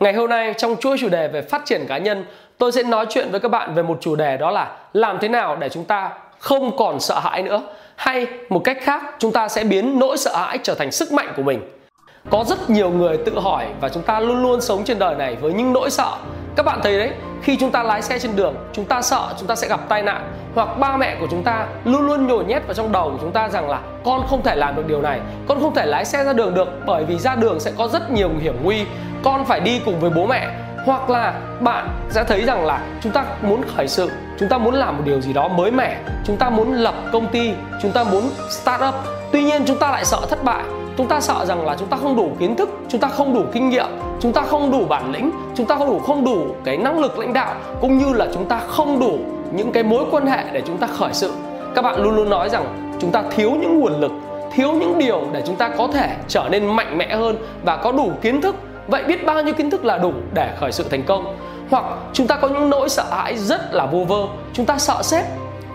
Ngày hôm nay trong chuỗi chủ đề về phát triển cá nhân, tôi sẽ nói chuyện với các bạn về một chủ đề đó là làm thế nào để chúng ta không còn sợ hãi nữa hay một cách khác chúng ta sẽ biến nỗi sợ hãi trở thành sức mạnh của mình. Có rất nhiều người tự hỏi và chúng ta luôn luôn sống trên đời này với những nỗi sợ. Các bạn thấy đấy, khi chúng ta lái xe trên đường, chúng ta sợ chúng ta sẽ gặp tai nạn hoặc ba mẹ của chúng ta luôn luôn nhồi nhét vào trong đầu của chúng ta rằng là con không thể làm được điều này, con không thể lái xe ra đường được bởi vì ra đường sẽ có rất nhiều hiểm nguy con phải đi cùng với bố mẹ hoặc là bạn sẽ thấy rằng là chúng ta muốn khởi sự chúng ta muốn làm một điều gì đó mới mẻ chúng ta muốn lập công ty chúng ta muốn start up tuy nhiên chúng ta lại sợ thất bại chúng ta sợ rằng là chúng ta không đủ kiến thức chúng ta không đủ kinh nghiệm chúng ta không đủ bản lĩnh chúng ta không đủ không đủ cái năng lực lãnh đạo cũng như là chúng ta không đủ những cái mối quan hệ để chúng ta khởi sự các bạn luôn luôn nói rằng chúng ta thiếu những nguồn lực thiếu những điều để chúng ta có thể trở nên mạnh mẽ hơn và có đủ kiến thức vậy biết bao nhiêu kiến thức là đủ để khởi sự thành công? Hoặc chúng ta có những nỗi sợ hãi rất là vô vơ, chúng ta sợ sếp,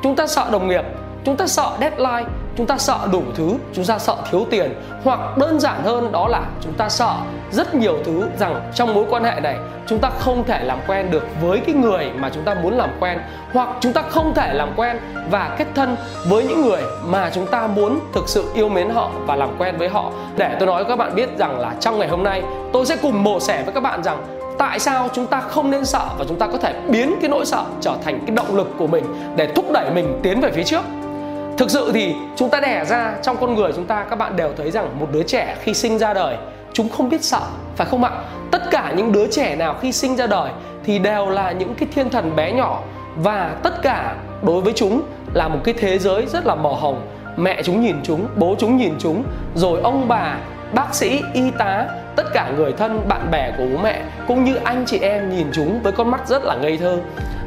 chúng ta sợ đồng nghiệp, chúng ta sợ deadline chúng ta sợ đủ thứ, chúng ta sợ thiếu tiền, hoặc đơn giản hơn đó là chúng ta sợ rất nhiều thứ rằng trong mối quan hệ này chúng ta không thể làm quen được với cái người mà chúng ta muốn làm quen, hoặc chúng ta không thể làm quen và kết thân với những người mà chúng ta muốn thực sự yêu mến họ và làm quen với họ. Để tôi nói các bạn biết rằng là trong ngày hôm nay, tôi sẽ cùng mổ xẻ với các bạn rằng tại sao chúng ta không nên sợ và chúng ta có thể biến cái nỗi sợ trở thành cái động lực của mình để thúc đẩy mình tiến về phía trước thực sự thì chúng ta đẻ ra trong con người chúng ta, các bạn đều thấy rằng một đứa trẻ khi sinh ra đời, chúng không biết sợ, phải không ạ? Tất cả những đứa trẻ nào khi sinh ra đời thì đều là những cái thiên thần bé nhỏ và tất cả đối với chúng là một cái thế giới rất là màu hồng. Mẹ chúng nhìn chúng, bố chúng nhìn chúng, rồi ông bà, bác sĩ, y tá, tất cả người thân, bạn bè của bố mẹ, cũng như anh chị em nhìn chúng với con mắt rất là ngây thơ.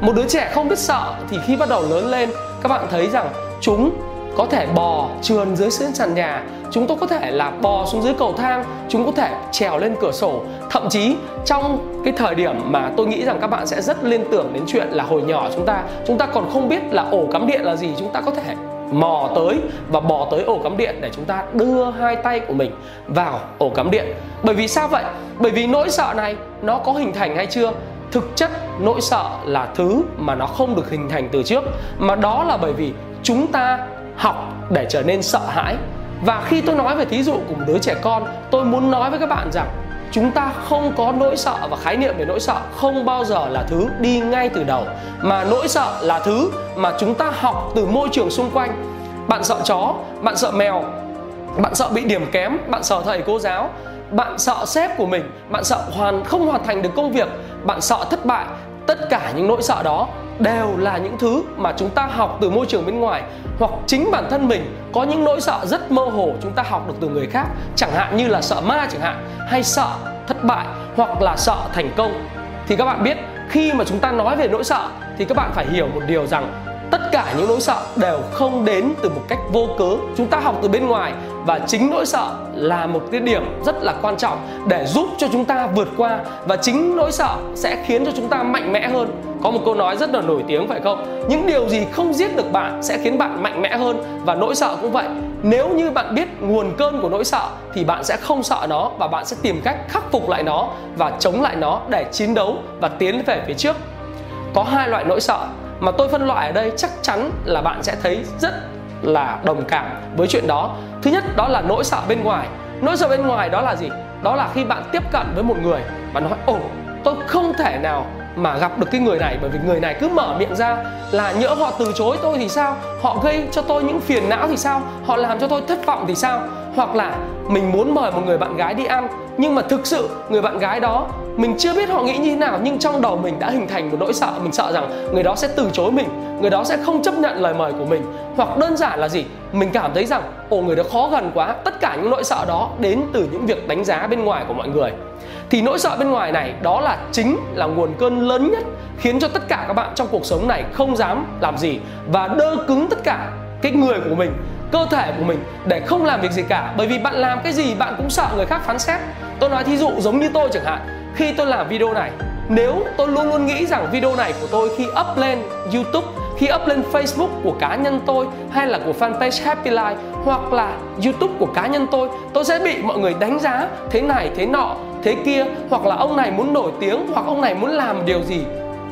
Một đứa trẻ không biết sợ thì khi bắt đầu lớn lên, các bạn thấy rằng chúng có thể bò trườn dưới sân sàn nhà, chúng tôi có thể là bò xuống dưới cầu thang, chúng có thể trèo lên cửa sổ. Thậm chí trong cái thời điểm mà tôi nghĩ rằng các bạn sẽ rất liên tưởng đến chuyện là hồi nhỏ chúng ta chúng ta còn không biết là ổ cắm điện là gì, chúng ta có thể mò tới và bò tới ổ cắm điện để chúng ta đưa hai tay của mình vào ổ cắm điện. Bởi vì sao vậy? Bởi vì nỗi sợ này nó có hình thành hay chưa? Thực chất nỗi sợ là thứ mà nó không được hình thành từ trước, mà đó là bởi vì chúng ta học để trở nên sợ hãi. Và khi tôi nói về thí dụ của một đứa trẻ con, tôi muốn nói với các bạn rằng chúng ta không có nỗi sợ và khái niệm về nỗi sợ không bao giờ là thứ đi ngay từ đầu, mà nỗi sợ là thứ mà chúng ta học từ môi trường xung quanh. Bạn sợ chó, bạn sợ mèo, bạn sợ bị điểm kém, bạn sợ thầy cô giáo, bạn sợ sếp của mình, bạn sợ hoàn, không hoàn thành được công việc, bạn sợ thất bại tất cả những nỗi sợ đó đều là những thứ mà chúng ta học từ môi trường bên ngoài, hoặc chính bản thân mình có những nỗi sợ rất mơ hồ chúng ta học được từ người khác, chẳng hạn như là sợ ma chẳng hạn, hay sợ thất bại, hoặc là sợ thành công. Thì các bạn biết, khi mà chúng ta nói về nỗi sợ, thì các bạn phải hiểu một điều rằng cả những nỗi sợ đều không đến từ một cách vô cớ. Chúng ta học từ bên ngoài và chính nỗi sợ là một cái điểm rất là quan trọng để giúp cho chúng ta vượt qua và chính nỗi sợ sẽ khiến cho chúng ta mạnh mẽ hơn. Có một câu nói rất là nổi tiếng phải không? Những điều gì không giết được bạn sẽ khiến bạn mạnh mẽ hơn và nỗi sợ cũng vậy. Nếu như bạn biết nguồn cơn của nỗi sợ thì bạn sẽ không sợ nó và bạn sẽ tìm cách khắc phục lại nó và chống lại nó để chiến đấu và tiến về phía trước. Có hai loại nỗi sợ mà tôi phân loại ở đây chắc chắn là bạn sẽ thấy rất là đồng cảm với chuyện đó. Thứ nhất, đó là nỗi sợ bên ngoài. Nỗi sợ bên ngoài đó là gì? Đó là khi bạn tiếp cận với một người và nói, ồ, tôi không thể nào mà gặp được cái người này, bởi vì người này cứ mở miệng ra là nhỡ họ từ chối tôi thì sao? Họ gây cho tôi những phiền não thì sao? Họ làm cho tôi thất vọng thì sao? Hoặc là mình muốn mời một người bạn gái đi ăn, nhưng mà thực sự người bạn gái đó mình chưa biết họ nghĩ như thế nào, nhưng trong đầu mình đã hình thành một nỗi sợ. Mình sợ rằng người đó sẽ từ chối mình, người đó sẽ không chấp nhận lời mời của mình. Hoặc đơn giản là gì? Mình cảm thấy rằng, ồ, người đó khó gần quá. Tất cả những nỗi sợ đó đến từ những việc đánh giá bên ngoài của mọi người. Thì nỗi sợ bên ngoài này, đó là chính là nguồn cơn lớn nhất khiến cho tất cả các bạn trong cuộc sống này không dám làm gì và đơ cứng tất cả cái người của mình, cơ thể của mình để không làm việc gì cả. Bởi vì bạn làm cái gì bạn cũng sợ người khác phán xét. Tôi nói thí dụ giống như tôi chẳng hạn khi tôi làm video này, nếu tôi luôn luôn nghĩ rằng video này của tôi khi up lên youtube, khi up lên Facebook của cá nhân tôi, hay là của fanpage Happy Life, hoặc là YouTube của cá nhân tôi tôi sẽ bị mọi người đánh giá thế này, thế nọ, thế kia, hoặc là ông này muốn nổi tiếng, hoặc ông này muốn làm điều gì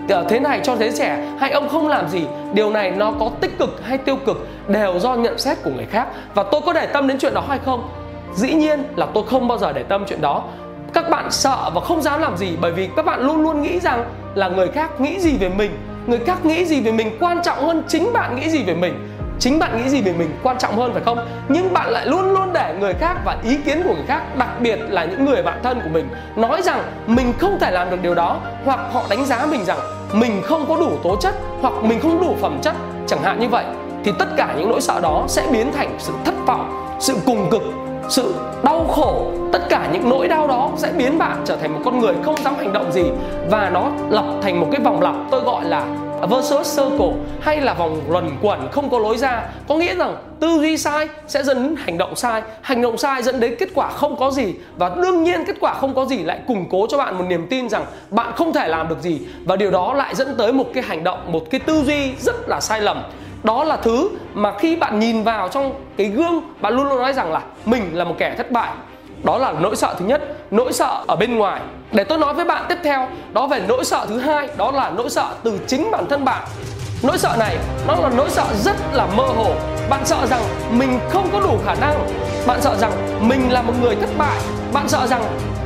ờ, thế này cho thế trẻ, hay ông không làm gì. Điều này nó có tích cực hay tiêu cực đều do nhận xét của người khác. Và tôi có để tâm đến chuyện đó hay không? Dĩ nhiên là tôi không bao giờ để tâm chuyện đó các bạn sợ và không dám làm gì bởi vì các bạn luôn luôn nghĩ rằng là người khác nghĩ gì về mình. Người khác nghĩ gì về mình quan trọng hơn chính bạn nghĩ gì về mình. Chính bạn nghĩ gì về mình quan trọng hơn, phải không? Nhưng bạn lại luôn luôn để người khác và ý kiến của người khác, đặc biệt là những người bạn thân của mình, nói rằng mình không thể làm được điều đó. Hoặc họ đánh giá mình rằng mình không có đủ tố chất, hoặc mình không đủ phẩm chất. Chẳng hạn như vậy, thì tất cả những nỗi sợ đó sẽ biến thành sự thất vọng, sự cùng cực sự đau khổ, tất cả những nỗi đau đó sẽ biến bạn trở thành một con người không dám hành động gì và nó lập thành một cái vòng lặp tôi gọi là versus circle hay là vòng luẩn quẩn không có lối ra. Có nghĩa rằng tư duy sai sẽ dẫn đến hành động sai, hành động sai dẫn đến kết quả không có gì và đương nhiên kết quả không có gì lại củng cố cho bạn một niềm tin rằng bạn không thể làm được gì và điều đó lại dẫn tới một cái hành động, một cái tư duy rất là sai lầm đó là thứ mà khi bạn nhìn vào trong cái gương, bạn luôn luôn nói rằng là mình là một kẻ thất bại. Đó là nỗi sợ thứ nhất. Nỗi sợ ở bên ngoài. Để tôi nói với bạn tiếp theo, đó về nỗi sợ thứ hai, đó là nỗi sợ từ chính bản thân bạn. Nỗi sợ này, nó là nỗi sợ rất là mơ hồ. Bạn sợ rằng mình không có đủ khả năng. Bạn sợ rằng mình là một người thất bại. Bạn sợ rằng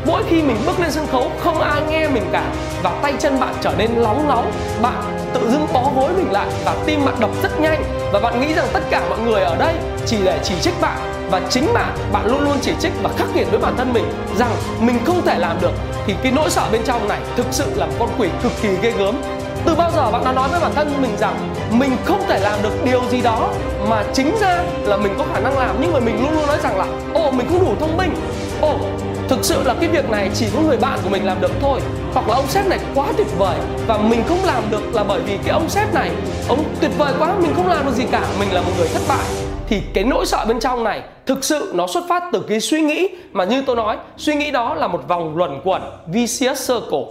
mỗi khi mình bước lên sân khấu, không ai nghe mình cả. Và tay chân bạn trở nên nóng nóng bạn tự dưng bó gối mình lại và tim bạn đập rất nhanh. Và bạn nghĩ rằng tất cả mọi người ở đây chỉ để chỉ trích bạn. Và chính bạn bạn luôn luôn chỉ trích và khắc nghiệt với bản thân mình rằng mình không thể làm được. Thì cái nỗi sợ bên trong này thực sự là một con quỷ cực kỳ ghê gớm. Từ bao giờ bạn đã nói với bản thân mình rằng mình không thể làm được điều gì đó mà chính ra là mình có khả năng làm, nhưng mà mình luôn luôn nói rằng là, ồ, mình không đủ thông minh. Ồ thực sự là cái việc này chỉ có người bạn của mình làm được thôi. Hoặc là ông sếp này quá tuyệt vời và mình không làm được là bởi vì cái ông sếp này, ông tuyệt vời quá, mình không làm được gì cả, mình là một người thất bại. Thì cái nỗi sợ bên trong này, thực sự nó xuất phát từ cái suy nghĩ mà như tôi nói, suy nghĩ đó là một vòng luẩn quẩn, vicious circle.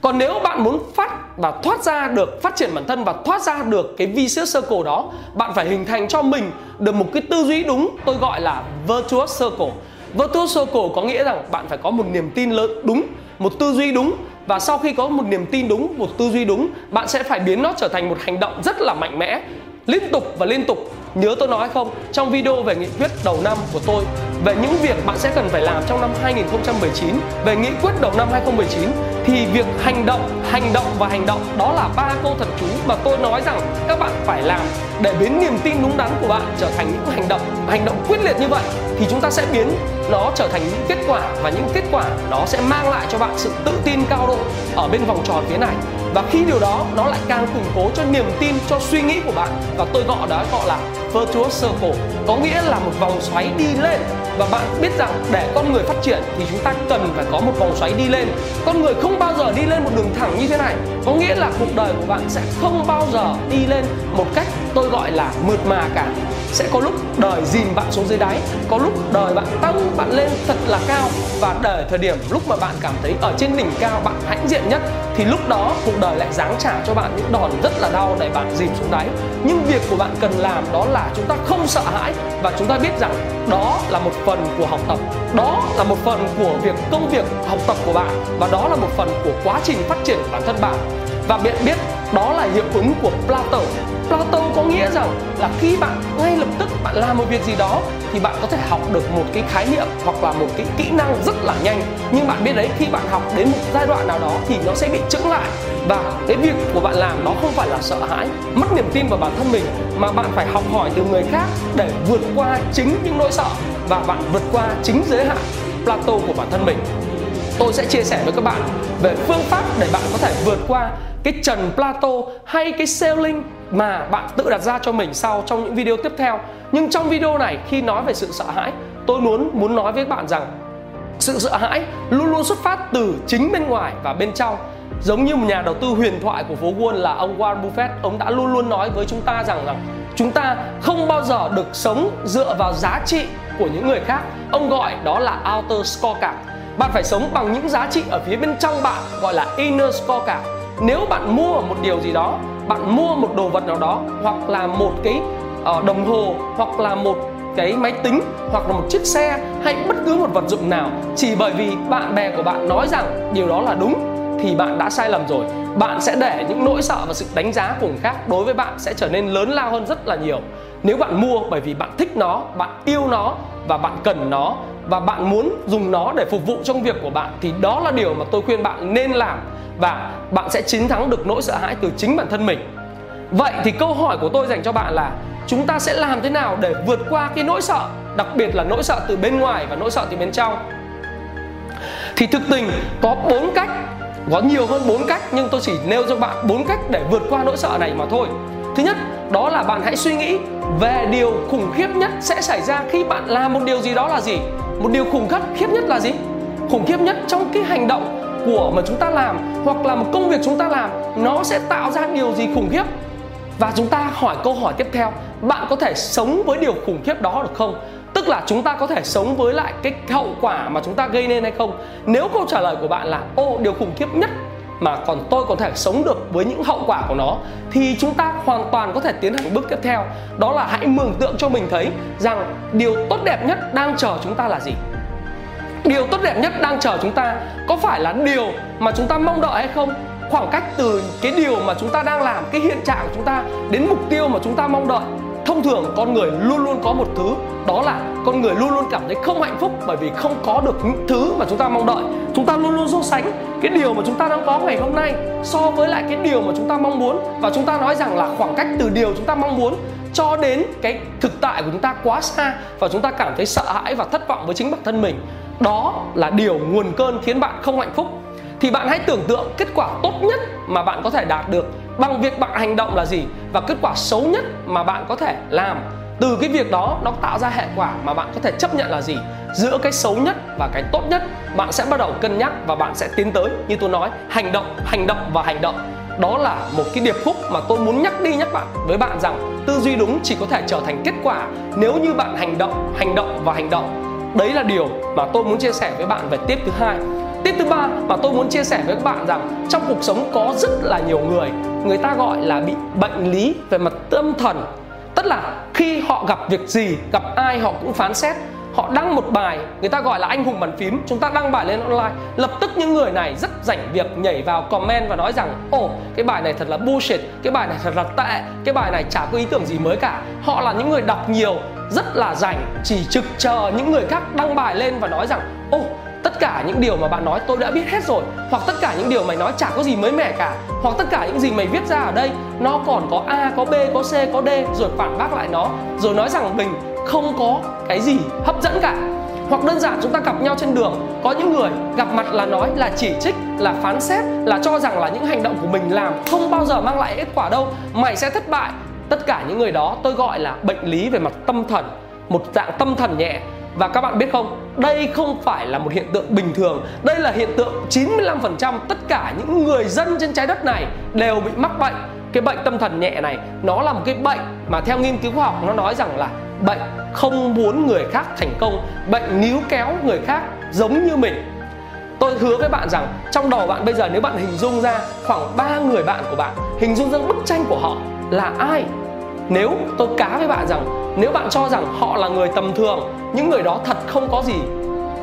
Còn nếu bạn muốn phát và thoát ra được, phát triển bản thân và thoát ra được cái vicious circle đó, bạn phải hình thành cho mình được một cái tư duy đúng, tôi gọi là virtuous circle. Vâng, virtuous circle có nghĩa rằng bạn phải có một niềm tin lớn đúng một tư duy đúng. Và sau khi có một niềm tin đúng một tư duy đúng bạn sẽ phải biến nó trở thành một hành động rất là mạnh mẽ. Liên tục và liên tục. Nhớ tôi nói không, trong video về nghị quyết đầu năm của tôi về những việc bạn sẽ cần phải làm trong năm 2019 về nghị quyết đầu năm 2019 thì việc hành động, hành động và hành động đó là ba câu thần chú mà tôi nói rằng các bạn phải làm để biến niềm tin đúng đắn của bạn trở thành những hành động, hành động quyết liệt như vậy. Thì chúng ta sẽ biến nó trở thành những kết quả và những kết quả đó sẽ mang lại cho bạn sự tự tin cao độ ở bên vòng tròn phía này. Và khi điều đó nó lại càng củng cố cho niềm tin cho suy nghĩ của bạn. Và tôi gọi đó gọi là virtuous circle có nghĩa là một vòng xoáy đi lên. Và bạn biết rằng để con người phát triển thì chúng ta cần phải có một vòng xoáy đi lên. Con người không bao giờ đi lên một đường thẳng như thế này, có nghĩa là cuộc đời của bạn sẽ không bao giờ đi lên một cách tôi gọi là mượt mà cả. Sẽ có lúc đời dìm bạn xuống dưới đáy, có lúc đời bạn tăng bạn lên thật là cao. Và để thời điểm lúc mà bạn cảm thấy ở trên đỉnh cao bạn hãnh diện nhất, thì lúc đó cuộc đời lại giáng trả cho bạn những đòn rất là đau để bạn dìm xuống đáy. Nhưng việc của bạn cần làm đó là chúng ta không sợ hãi và chúng ta biết rằng đó là một phần của học tập. Đó là một phần của việc, công việc học tập của bạn và đó là một phần của quá trình phát triển bản thân bạn và bạn biết đó là hiệu ứng của Plato. Plato có nghĩa rằng là khi bạn ngay lập tức bạn làm một việc gì đó, thì bạn có thể học được một cái khái niệm hoặc là một cái kỹ năng rất là nhanh. Nhưng bạn biết đấy, khi bạn học đến một giai đoạn nào đó thì nó sẽ bị chững lại. Và cái việc của bạn làm đó không phải là sợ hãi, mất niềm tin vào bản thân mình, mà bạn phải học hỏi từ người khác để vượt qua chính những nỗi sợ và bạn vượt qua chính giới hạn Plato của bản thân mình. Tôi sẽ chia sẻ với các bạn về phương pháp để bạn có thể vượt qua cái trần plato hay cái ceiling mà bạn tự đặt ra cho mình sau trong những video tiếp theo. Nhưng trong video này, khi nói về sự sợ hãi, tôi muốn muốn nói với các bạn rằng sự sợ hãi luôn luôn xuất phát từ chính bên ngoài và bên trong. Giống như một nhà đầu tư huyền thoại của phố Wall là ông Warren Buffett, ông đã luôn luôn nói với chúng ta rằng là chúng ta không bao giờ được sống dựa vào giá trị của những người khác. Ông gọi đó là outer scorecard. Bạn phải sống bằng những giá trị ở phía bên trong bạn, gọi là inner scorecard nếu bạn mua một điều gì đó bạn mua một đồ vật nào đó hoặc là một cái uh, đồng hồ hoặc là một cái máy tính hoặc là một chiếc xe hay bất cứ một vật dụng nào chỉ bởi vì bạn bè của bạn nói rằng điều đó là đúng thì bạn đã sai lầm rồi. Bạn sẽ để những nỗi sợ và sự đánh giá của người khác đối với bạn sẽ trở nên lớn lao hơn rất là nhiều. Nếu bạn mua bởi vì bạn thích nó bạn yêu nó và bạn cần nó và bạn muốn dùng nó để phục vụ trong việc của bạn, thì đó là điều mà tôi khuyên bạn nên làm. Và bạn sẽ chiến thắng được nỗi sợ hãi từ chính bản thân mình. Vậy thì câu hỏi của tôi dành cho bạn là, chúng ta sẽ làm thế nào để vượt qua cái nỗi sợ, đặc biệt là nỗi sợ từ bên ngoài và nỗi sợ từ bên trong? Thì thực tình có bốn cách, có nhiều hơn bốn cách, nhưng tôi chỉ nêu cho bạn bốn cách để vượt qua nỗi sợ này mà thôi. Thứ nhất, đó là bạn hãy suy nghĩ về điều khủng khiếp nhất sẽ xảy ra khi bạn làm một điều gì đó là gì một điều khủng khiếp nhất là gì? Khủng khiếp nhất trong cái hành động của mà chúng ta làm hoặc là một công việc chúng ta làm, nó sẽ tạo ra điều gì khủng khiếp? Và chúng ta hỏi câu hỏi tiếp theo, bạn có thể sống với điều khủng khiếp đó được không? Tức là chúng ta có thể sống với lại cái hậu quả mà chúng ta gây nên hay không? Nếu câu trả lời của bạn là, ô, điều khủng khiếp nhất mà còn tôi có thể sống được với những hậu quả của nó, thì chúng ta hoàn toàn có thể tiến hành bước tiếp theo. Đó là hãy mường tượng cho mình thấy rằng điều tốt đẹp nhất đang chờ chúng ta là gì. Điều tốt đẹp nhất đang chờ chúng ta có phải là điều mà chúng ta mong đợi hay không? Khoảng cách từ cái điều mà chúng ta đang làm, cái hiện trạng của chúng ta đến mục tiêu mà chúng ta mong đợi thông thường con người luôn luôn có một thứ, đó là con người luôn luôn cảm thấy không hạnh phúc bởi vì không có được những thứ mà chúng ta mong đợi. Chúng ta luôn luôn so sánh cái điều mà chúng ta đang có ngày hôm nay so với lại cái điều mà chúng ta mong muốn. Và chúng ta nói rằng là khoảng cách từ điều chúng ta mong muốn cho đến cái thực tại của chúng ta quá xa và chúng ta cảm thấy sợ hãi và thất vọng với chính bản thân mình. Đó là điều nguồn cơn khiến bạn không hạnh phúc. Thì bạn hãy tưởng tượng kết quả tốt nhất mà bạn có thể đạt được bằng việc bạn hành động là gì và kết quả xấu nhất mà bạn có thể làm? Từ cái việc đó, nó tạo ra hệ quả mà bạn có thể chấp nhận là gì? Giữa cái xấu nhất và cái tốt nhất, bạn sẽ bắt đầu cân nhắc và bạn sẽ tiến tới, như tôi nói, hành động hành động và hành động. Đó là một cái điệp khúc mà tôi muốn nhắc đi nhắc bạn với bạn rằng tư duy đúng chỉ có thể trở thành kết quả nếu như bạn hành động hành động và hành động. Đấy là điều mà tôi muốn chia sẻ với bạn về tiếp thứ hai. Tiếp thứ ba mà tôi muốn chia sẻ với các bạn rằng trong cuộc sống có rất là nhiều người người ta gọi là bị bệnh lý về mặt tâm thần. Tức là khi họ gặp việc gì, gặp ai, họ cũng phán xét. Họ đăng một bài, người ta gọi là anh hùng bàn phím. Chúng ta đăng bài lên online. Lập tức những người này rất rảnh việc nhảy vào comment và nói rằng, ồ, cái bài này thật là bullshit, cái bài này thật là tệ, cái bài này chả có ý tưởng gì mới cả. Họ là những người đọc nhiều, rất là rảnh, chỉ trực chờ những người khác đăng bài lên và nói rằng ô cả những điều mà bạn nói tôi đã biết hết rồi hoặc tất cả những điều mày nói chả có gì mới mẻ cả hoặc tất cả những gì mày viết ra ở đây nó còn có a có b có c có d rồi phản bác lại nó rồi nói rằng mình không có cái gì hấp dẫn cả. Hoặc đơn giản chúng ta gặp nhau trên đường có những người gặp mặt là nói là chỉ trích là phán xét là cho rằng là những hành động của mình làm không bao giờ mang lại kết quả đâu. Mày sẽ thất bại. Tất cả những người đó tôi gọi là bệnh lý về mặt tâm thần một dạng tâm thần nhẹ. Và các bạn biết không, đây không phải là một hiện tượng bình thường. Đây là hiện tượng 95% tất cả những người dân trên trái đất này đều bị mắc bệnh. Cái bệnh tâm thần nhẹ này, nó là một cái bệnh mà theo nghiên cứu khoa học nó nói rằng là Bệnh không muốn người khác thành công, Bệnh níu kéo người khác giống như mình. Tôi hứa với bạn rằng trong đầu bạn bây giờ nếu bạn hình dung ra khoảng 3 người bạn của bạn, Hình dung ra bức tranh của họ là ai? Nếu tôi cá với bạn rằng, nếu bạn cho rằng họ là người tầm thường, những người đó thật không có gì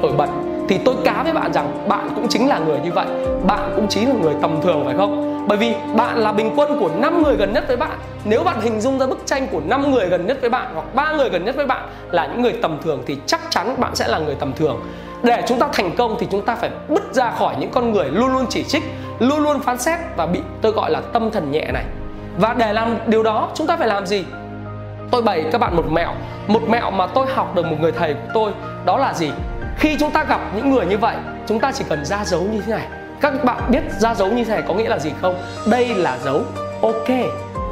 nổi bật, thì tôi cá với bạn rằng bạn cũng chính là người như vậy, bạn cũng chính là người tầm thường phải không? Bởi vì bạn là bình quân của 5 người gần nhất với bạn. Nếu bạn hình dung ra bức tranh của 5 người gần nhất với bạn hoặc ba người gần nhất với bạn là những người tầm thường thì chắc chắn bạn sẽ là người tầm thường. Để chúng ta thành công thì chúng ta phải bứt ra khỏi những con người luôn luôn chỉ trích, luôn luôn phán xét và bị tôi gọi là tâm thần nhẹ này và để làm điều đó, chúng ta phải làm gì? Tôi bày các bạn một mẹo. Một mẹo mà tôi học được một người thầy của tôi, đó là gì? Khi chúng ta gặp những người như vậy, chúng ta chỉ cần ra dấu như thế này. Các bạn biết ra dấu như thế này có nghĩa là gì không? Đây là dấu ok.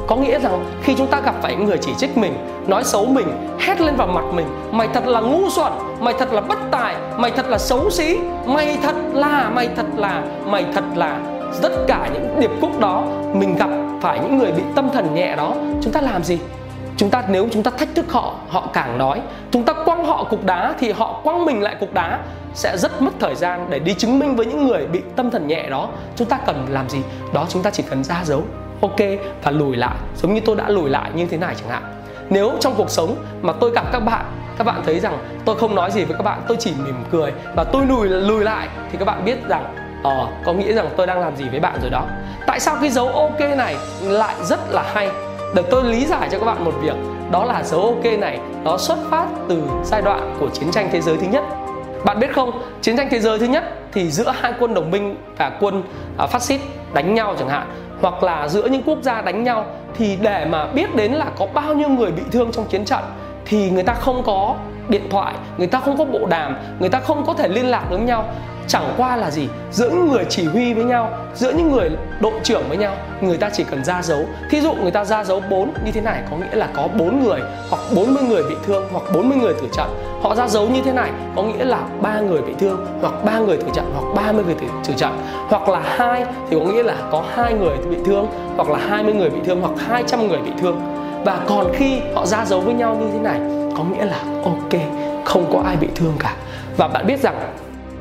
Có nghĩa rằng khi chúng ta gặp phải những người chỉ trích mình, nói xấu mình, hét lên vào mặt mình, mày thật là ngu xuẩn, mày thật là bất tài, mày thật là xấu xí, mày thật là, mày thật là, mày thật là. Tất cả những điệp khúc đó mình gặp phải những người bị tâm thần nhẹ đó, chúng ta làm gì? Chúng ta nếu chúng ta thách thức họ họ càng nói. Chúng ta quăng họ cục đá thì họ quăng mình lại cục đá. Sẽ rất mất thời gian để đi chứng minh với những người bị tâm thần nhẹ đó. Chúng ta cần làm gì? Đó chúng ta chỉ cần ra dấu. Ok, và lùi lại. Giống như tôi đã lùi lại như thế này chẳng hạn. Nếu trong cuộc sống mà tôi gặp các bạn các bạn thấy rằng tôi không nói gì với các bạn, tôi chỉ mỉm cười và tôi lùi lùi lại, thì các bạn biết rằng ờ có nghĩa rằng tôi đang làm gì với bạn rồi đó. Tại sao cái dấu ok này lại rất là hay? Để tôi lý giải cho các bạn một việc. Đó là dấu ok này, nó xuất phát từ giai đoạn của chiến tranh thế giới thứ nhất. Bạn biết không, chiến tranh thế giới thứ nhất thì giữa hai quân đồng minh và quân à, phát xít đánh nhau chẳng hạn, hoặc là giữa những quốc gia đánh nhau, thì để mà biết đến là có bao nhiêu người bị thương trong chiến trận, thì người ta không có điện thoại, người ta không có bộ đàm, người ta không có thể liên lạc với nhau chẳng qua là gì? Giữa những người chỉ huy với nhau giữa những người đội trưởng với nhau người ta chỉ cần ra dấu. Thí dụ người ta ra dấu 4 như thế này có nghĩa là có 4 người hoặc 40 người bị thương hoặc 40 người tử trận. Họ ra dấu như thế này có nghĩa là ba người bị thương hoặc ba người tử trận hoặc 30 người tử, tử trận. Hoặc là hai thì có nghĩa là có hai người bị thương hoặc là 20 người bị thương hoặc 200 người bị thương. Và còn khi họ ra dấu với nhau như thế này có nghĩa là ok không có ai bị thương cả. Và bạn biết rằng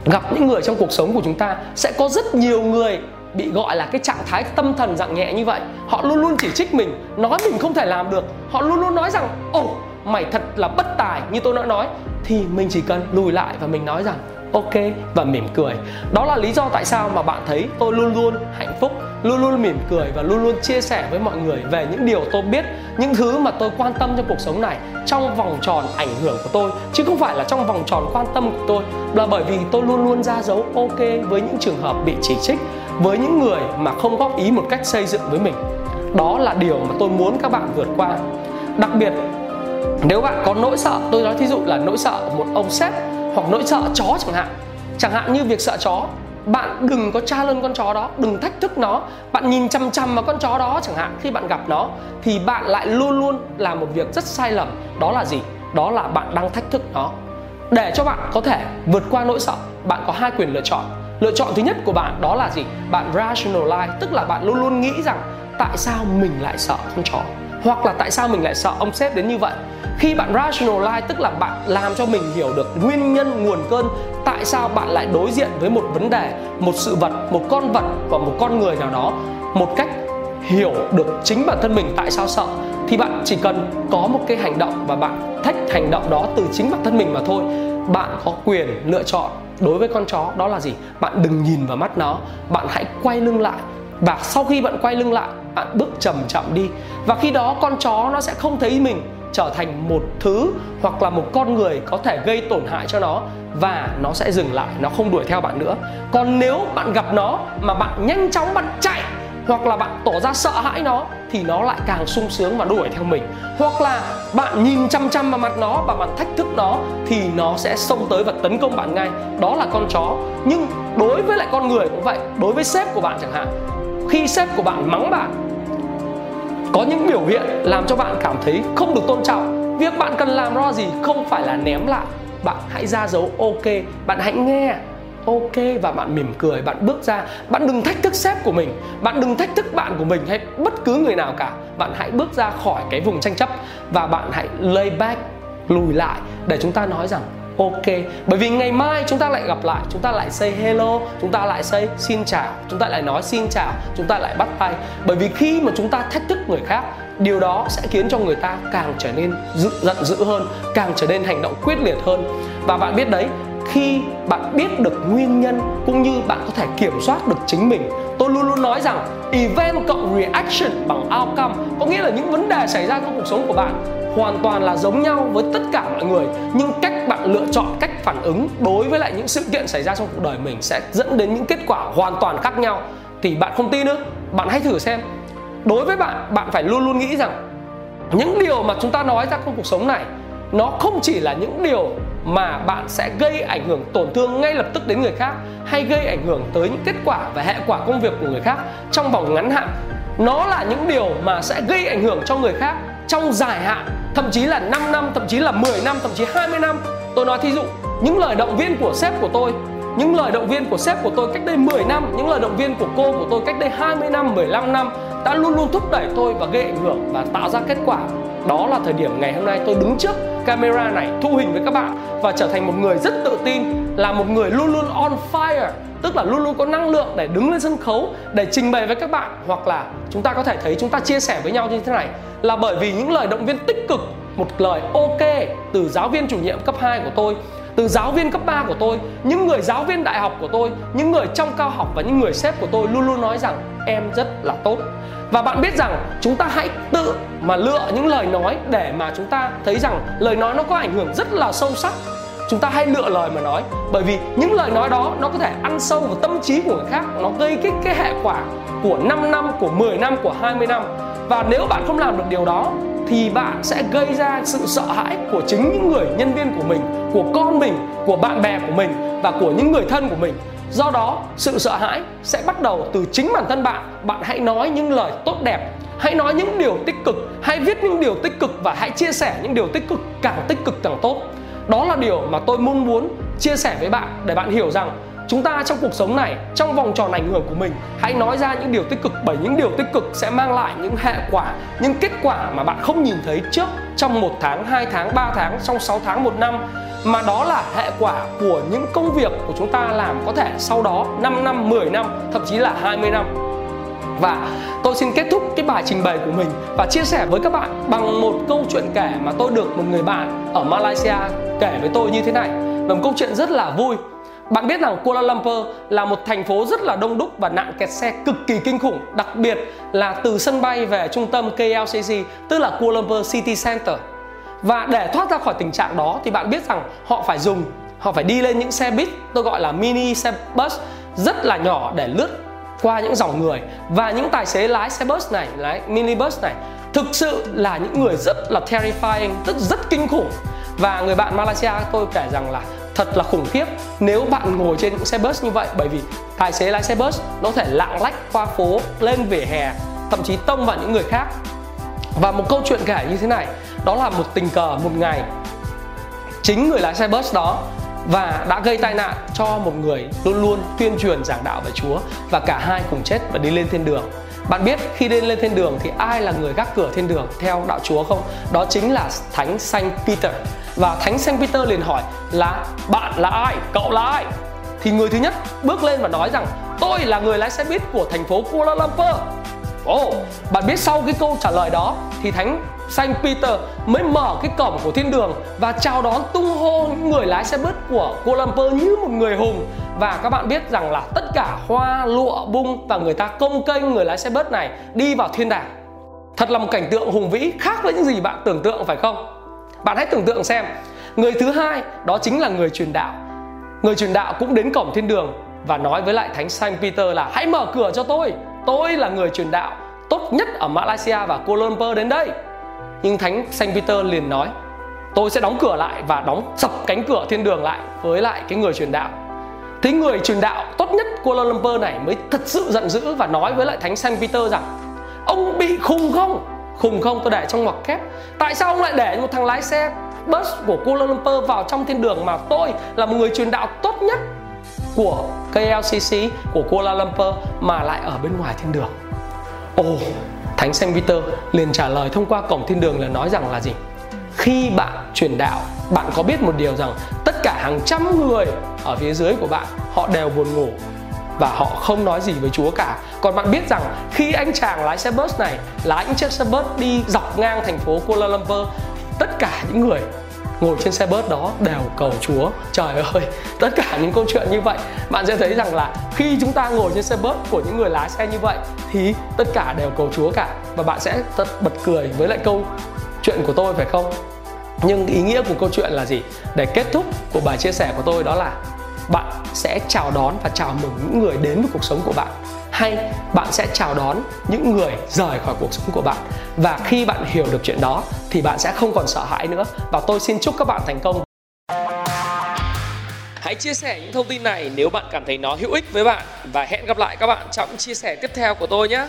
gặp những người trong cuộc sống của chúng ta, sẽ có rất nhiều người bị gọi là cái trạng thái tâm thần dạng nhẹ như vậy. Họ luôn luôn chỉ trích mình, nói mình không thể làm được. Họ luôn luôn nói rằng, ồ, mày thật là bất tài. Như tôi đã nói, thì mình chỉ cần lùi lại và mình nói rằng, ok, và mỉm cười. Đó là lý do tại sao mà bạn thấy tôi luôn luôn hạnh phúc luôn luôn mỉm cười và luôn luôn chia sẻ với mọi người về những điều tôi biết, những thứ mà tôi quan tâm trong cuộc sống này trong vòng tròn ảnh hưởng của tôi, chứ không phải là trong vòng tròn quan tâm của tôi. Là bởi vì tôi luôn luôn ra dấu ok với những trường hợp bị chỉ trích, với những người mà không góp ý một cách xây dựng với mình. Đó là điều mà tôi muốn các bạn vượt qua. Đặc biệt, nếu bạn có nỗi sợ, tôi nói thí dụ là nỗi sợ một ông sếp hoặc nỗi sợ chó chẳng hạn chẳng hạn như việc sợ chó bạn đừng có tra lên con chó đó, đừng thách thức nó. Bạn nhìn chăm chăm vào con chó đó chẳng hạn, khi bạn gặp nó, thì bạn lại luôn luôn làm một việc rất sai lầm. Đó là gì? Đó là bạn đang thách thức nó. Để cho bạn có thể vượt qua nỗi sợ, bạn có hai quyền lựa chọn. Lựa chọn thứ nhất của bạn đó là gì? Bạn rationalize, tức là bạn luôn luôn nghĩ rằng tại sao mình lại sợ con chó? Hoặc là tại sao mình lại sợ? Ông sếp đến như vậy khi bạn rationalize, tức là bạn làm cho mình hiểu được nguyên nhân, nguồn cơn, tại sao bạn lại đối diện với một vấn đề, một sự vật, một con vật và một con người nào đó, một cách hiểu được chính bản thân mình tại sao sợ, thì bạn chỉ cần có một cái hành động và bạn thách hành động đó từ chính bản thân mình mà thôi. Bạn có quyền lựa chọn đối với con chó, đó là gì? Bạn đừng nhìn vào mắt nó, bạn hãy quay lưng lại và sau khi bạn quay lưng lại, bạn bước chậm chậm đi. Và khi đó con chó nó sẽ không thấy mình trở thành một thứ hoặc là một con người có thể gây tổn hại cho nó và nó sẽ dừng lại, nó không đuổi theo bạn nữa. Còn nếu bạn gặp nó mà bạn nhanh chóng bạn chạy hoặc là bạn tỏ ra sợ hãi nó thì nó lại càng sung sướng và đuổi theo mình. Hoặc là bạn nhìn chăm chăm vào mặt nó và bạn thách thức nó thì nó sẽ xông tới và tấn công bạn ngay. Đó là con chó. Nhưng đối với lại con người cũng vậy, đối với sếp của bạn chẳng hạn, khi sếp của bạn mắng bạn có những biểu hiện làm cho bạn cảm thấy không được tôn trọng. Việc bạn cần làm ra gì không phải là ném lại. Bạn hãy ra dấu ok bạn hãy nghe ok và bạn mỉm cười, bạn bước ra. Bạn đừng thách thức sếp của mình. Bạn đừng thách thức bạn của mình hay bất cứ người nào cả. Bạn hãy bước ra khỏi cái vùng tranh chấp và bạn hãy lay back, lùi lại để chúng ta nói rằng ok bởi vì ngày mai chúng ta lại gặp lại chúng ta lại say hello chúng ta lại say xin chào chúng ta lại nói xin chào chúng ta lại bắt tay. Bởi vì khi mà chúng ta thách thức người khác điều đó sẽ khiến cho người ta càng trở nên dữ, giận dữ hơn càng trở nên hành động quyết liệt hơn. Và bạn biết đấy khi bạn biết được nguyên nhân cũng như bạn có thể kiểm soát được chính mình tôi luôn luôn nói rằng event cộng reaction bằng outcome có nghĩa là những vấn đề xảy ra trong cuộc sống của bạn hoàn toàn là giống nhau với tất cả mọi người. Nhưng cách bạn lựa chọn, cách phản ứng đối với lại những sự kiện xảy ra trong cuộc đời mình sẽ dẫn đến những kết quả hoàn toàn khác nhau. Thì bạn không tin nữa, bạn hãy thử xem. Đối với bạn bạn phải luôn luôn nghĩ rằng những điều mà chúng ta nói ra trong cuộc sống này, nó không chỉ là những điều mà bạn sẽ gây ảnh hưởng tổn thương ngay lập tức đến người khác, hay gây ảnh hưởng tới những kết quả và hệ quả công việc của người khác trong vòng ngắn hạn. Nó là những điều mà sẽ gây ảnh hưởng cho người khác trong dài hạn thậm chí là 5 năm, thậm chí là 10 năm, thậm chí 20 năm. Tôi nói thí dụ, những lời động viên của sếp của tôi những lời động viên của sếp của tôi cách đây 10 năm, những lời động viên của cô của tôi cách đây 20 năm 15 năm đã luôn luôn thúc đẩy tôi và gây ảnh hưởng và tạo ra kết quả. Đó là thời điểm ngày hôm nay tôi đứng trước camera này, thu hình với các bạn và trở thành một người rất tự tin, là một người luôn luôn on fire, tức là luôn luôn có năng lượng để đứng lên sân khấu, để trình bày với các bạn hoặc là chúng ta có thể thấy chúng ta chia sẻ với nhau như thế này. Là bởi vì những lời động viên tích cực, một lời ok từ giáo viên chủ nhiệm cấp 2 của tôi từ giáo viên cấp 3 của tôi, những người giáo viên đại học của tôi, những người trong cao học và những người sếp của tôi luôn luôn nói rằng em rất là tốt. Và bạn biết rằng chúng ta hãy tự mà lựa những lời nói để mà chúng ta thấy rằng lời nói nó có ảnh hưởng rất là sâu sắc chúng ta hãy lựa lời mà nói bởi vì những lời nói đó nó có thể ăn sâu vào tâm trí của người khác nó gây cái cái hệ quả của 5 năm của 10 năm của 20 năm và nếu bạn không làm được điều đó thì bạn sẽ gây ra sự sợ hãi của chính những người nhân viên của mình, của con mình, của bạn bè của mình và của những người thân của mình. Do đó, sự sợ hãi sẽ bắt đầu từ chính bản thân bạn. Bạn hãy nói những lời tốt đẹp, hãy nói những điều tích cực, hãy viết những điều tích cực và hãy chia sẻ những điều tích cực, càng tích cực càng tốt. Đó là điều mà tôi mong muốn chia sẻ với bạn để bạn hiểu rằng chúng ta trong cuộc sống này trong vòng tròn ảnh hưởng của mình hãy nói ra những điều tích cực bởi những điều tích cực sẽ mang lại những hệ quả những kết quả mà bạn không nhìn thấy trước trong một tháng, 2 tháng, 3 tháng, trong 6 tháng, một năm mà đó là hệ quả của những công việc của chúng ta làm có thể sau đó 5 năm, 10 năm, thậm chí là 20 năm. Và tôi xin kết thúc cái bài trình bày của mình và chia sẻ với các bạn bằng một câu chuyện kể mà tôi được một người bạn ở Malaysia kể với tôi như thế này. Và một câu chuyện rất là vui bạn biết rằng Kuala Lumpur là một thành phố rất là đông đúc và nạn kẹt xe cực kỳ kinh khủng, đặc biệt là từ sân bay về trung tâm KLCC, tức là Kuala Lumpur City Center. Và để thoát ra khỏi tình trạng đó thì bạn biết rằng họ phải dùng, họ phải đi lên những xe buýt, tôi gọi là mini xe bus rất là nhỏ để lướt qua những dòng người và những tài xế lái xe bus này, lái mini bus này thực sự là những người rất là terrifying, rất rất kinh khủng và người bạn Malaysia tôi kể rằng là thật là khủng khiếp nếu bạn ngồi trên xe bus như vậy bởi vì tài xế lái xe bus nó có thể lạng lách qua phố, lên vỉa hè, thậm chí tông vào những người khác và một câu chuyện kể như thế này, đó là một tình cờ một ngày chính người lái xe bus đó và đã gây tai nạn cho một người luôn luôn tuyên truyền giảng đạo về Chúa và cả hai cùng chết và đi lên thiên đường. Bạn biết khi đi lên thiên đường thì ai là người gác cửa thiên đường theo đạo Chúa không? Đó chính là Thánh Saint Peter và thánh Saint Peter liền hỏi là bạn là ai? Cậu là ai? Thì người thứ nhất bước lên và nói rằng tôi là người lái xe buýt của thành phố Kuala Lumpur. Ồ, oh, bạn biết sau cái câu trả lời đó thì thánh Saint Peter mới mở cái cổng của thiên đường và chào đón tung hô những người lái xe buýt của Kuala Lumpur như một người hùng. Và các bạn biết rằng là tất cả hoa lụa bung và người ta công kênh người lái xe buýt này đi vào thiên đàng. Thật là một cảnh tượng hùng vĩ khác với những gì bạn tưởng tượng phải không? Bạn hãy tưởng tượng xem, người thứ hai đó chính là người truyền đạo. Người truyền đạo cũng đến cổng thiên đường và nói với lại thánh Saint Peter là, hãy mở cửa cho tôi. Tôi là người truyền đạo tốt nhất ở Malaysia và Kuala Lumpur đến đây. Nhưng thánh Saint Peter liền nói, tôi sẽ đóng cửa lại và đóng sập cánh cửa thiên đường lại với lại cái người truyền đạo. Thế người truyền đạo tốt nhất Kuala Lumpur này mới thật sự giận dữ và nói với lại thánh Saint Peter rằng, ông bị khùng không? Khùng không, tôi để trong ngoặc kép. Tại sao ông lại để một thằng lái xe bus của Kuala Lumpur vào trong thiên đường mà tôi là một người truyền đạo tốt nhất của KLCC của Kuala Lumpur mà lại ở bên ngoài thiên đường? Ồ, Thánh Saint Peter liền trả lời thông qua cổng thiên đường là nói rằng là gì? Khi bạn truyền đạo, bạn có biết một điều rằng tất cả hàng trăm người ở phía dưới của bạn, họ đều buồn ngủ và họ không nói gì với Chúa cả. Còn bạn biết rằng khi anh chàng lái xe bus này lái những chiếc xe bus đi dọc ngang thành phố Kuala Lumpur, tất cả những người ngồi trên xe bus đó đều cầu Chúa. Trời ơi, tất cả những câu chuyện như vậy, bạn sẽ thấy rằng là khi chúng ta ngồi trên xe bus của những người lái xe như vậy thì tất cả đều cầu Chúa cả và bạn sẽ rất bật cười với lại câu chuyện của tôi phải không? Nhưng ý nghĩa của câu chuyện là gì? Để kết thúc của bài chia sẻ của tôi đó là bạn sẽ chào đón và chào mừng những người đến với cuộc sống của bạn. Hay bạn sẽ chào đón những người rời khỏi cuộc sống của bạn. Và khi bạn hiểu được chuyện đó, thì bạn sẽ không còn sợ hãi nữa. Và tôi xin chúc các bạn thành công. Hãy chia sẻ những thông tin này nếu bạn cảm thấy nó hữu ích với bạn. Và hẹn gặp lại các bạn trong chia sẻ tiếp theo của tôi nhé.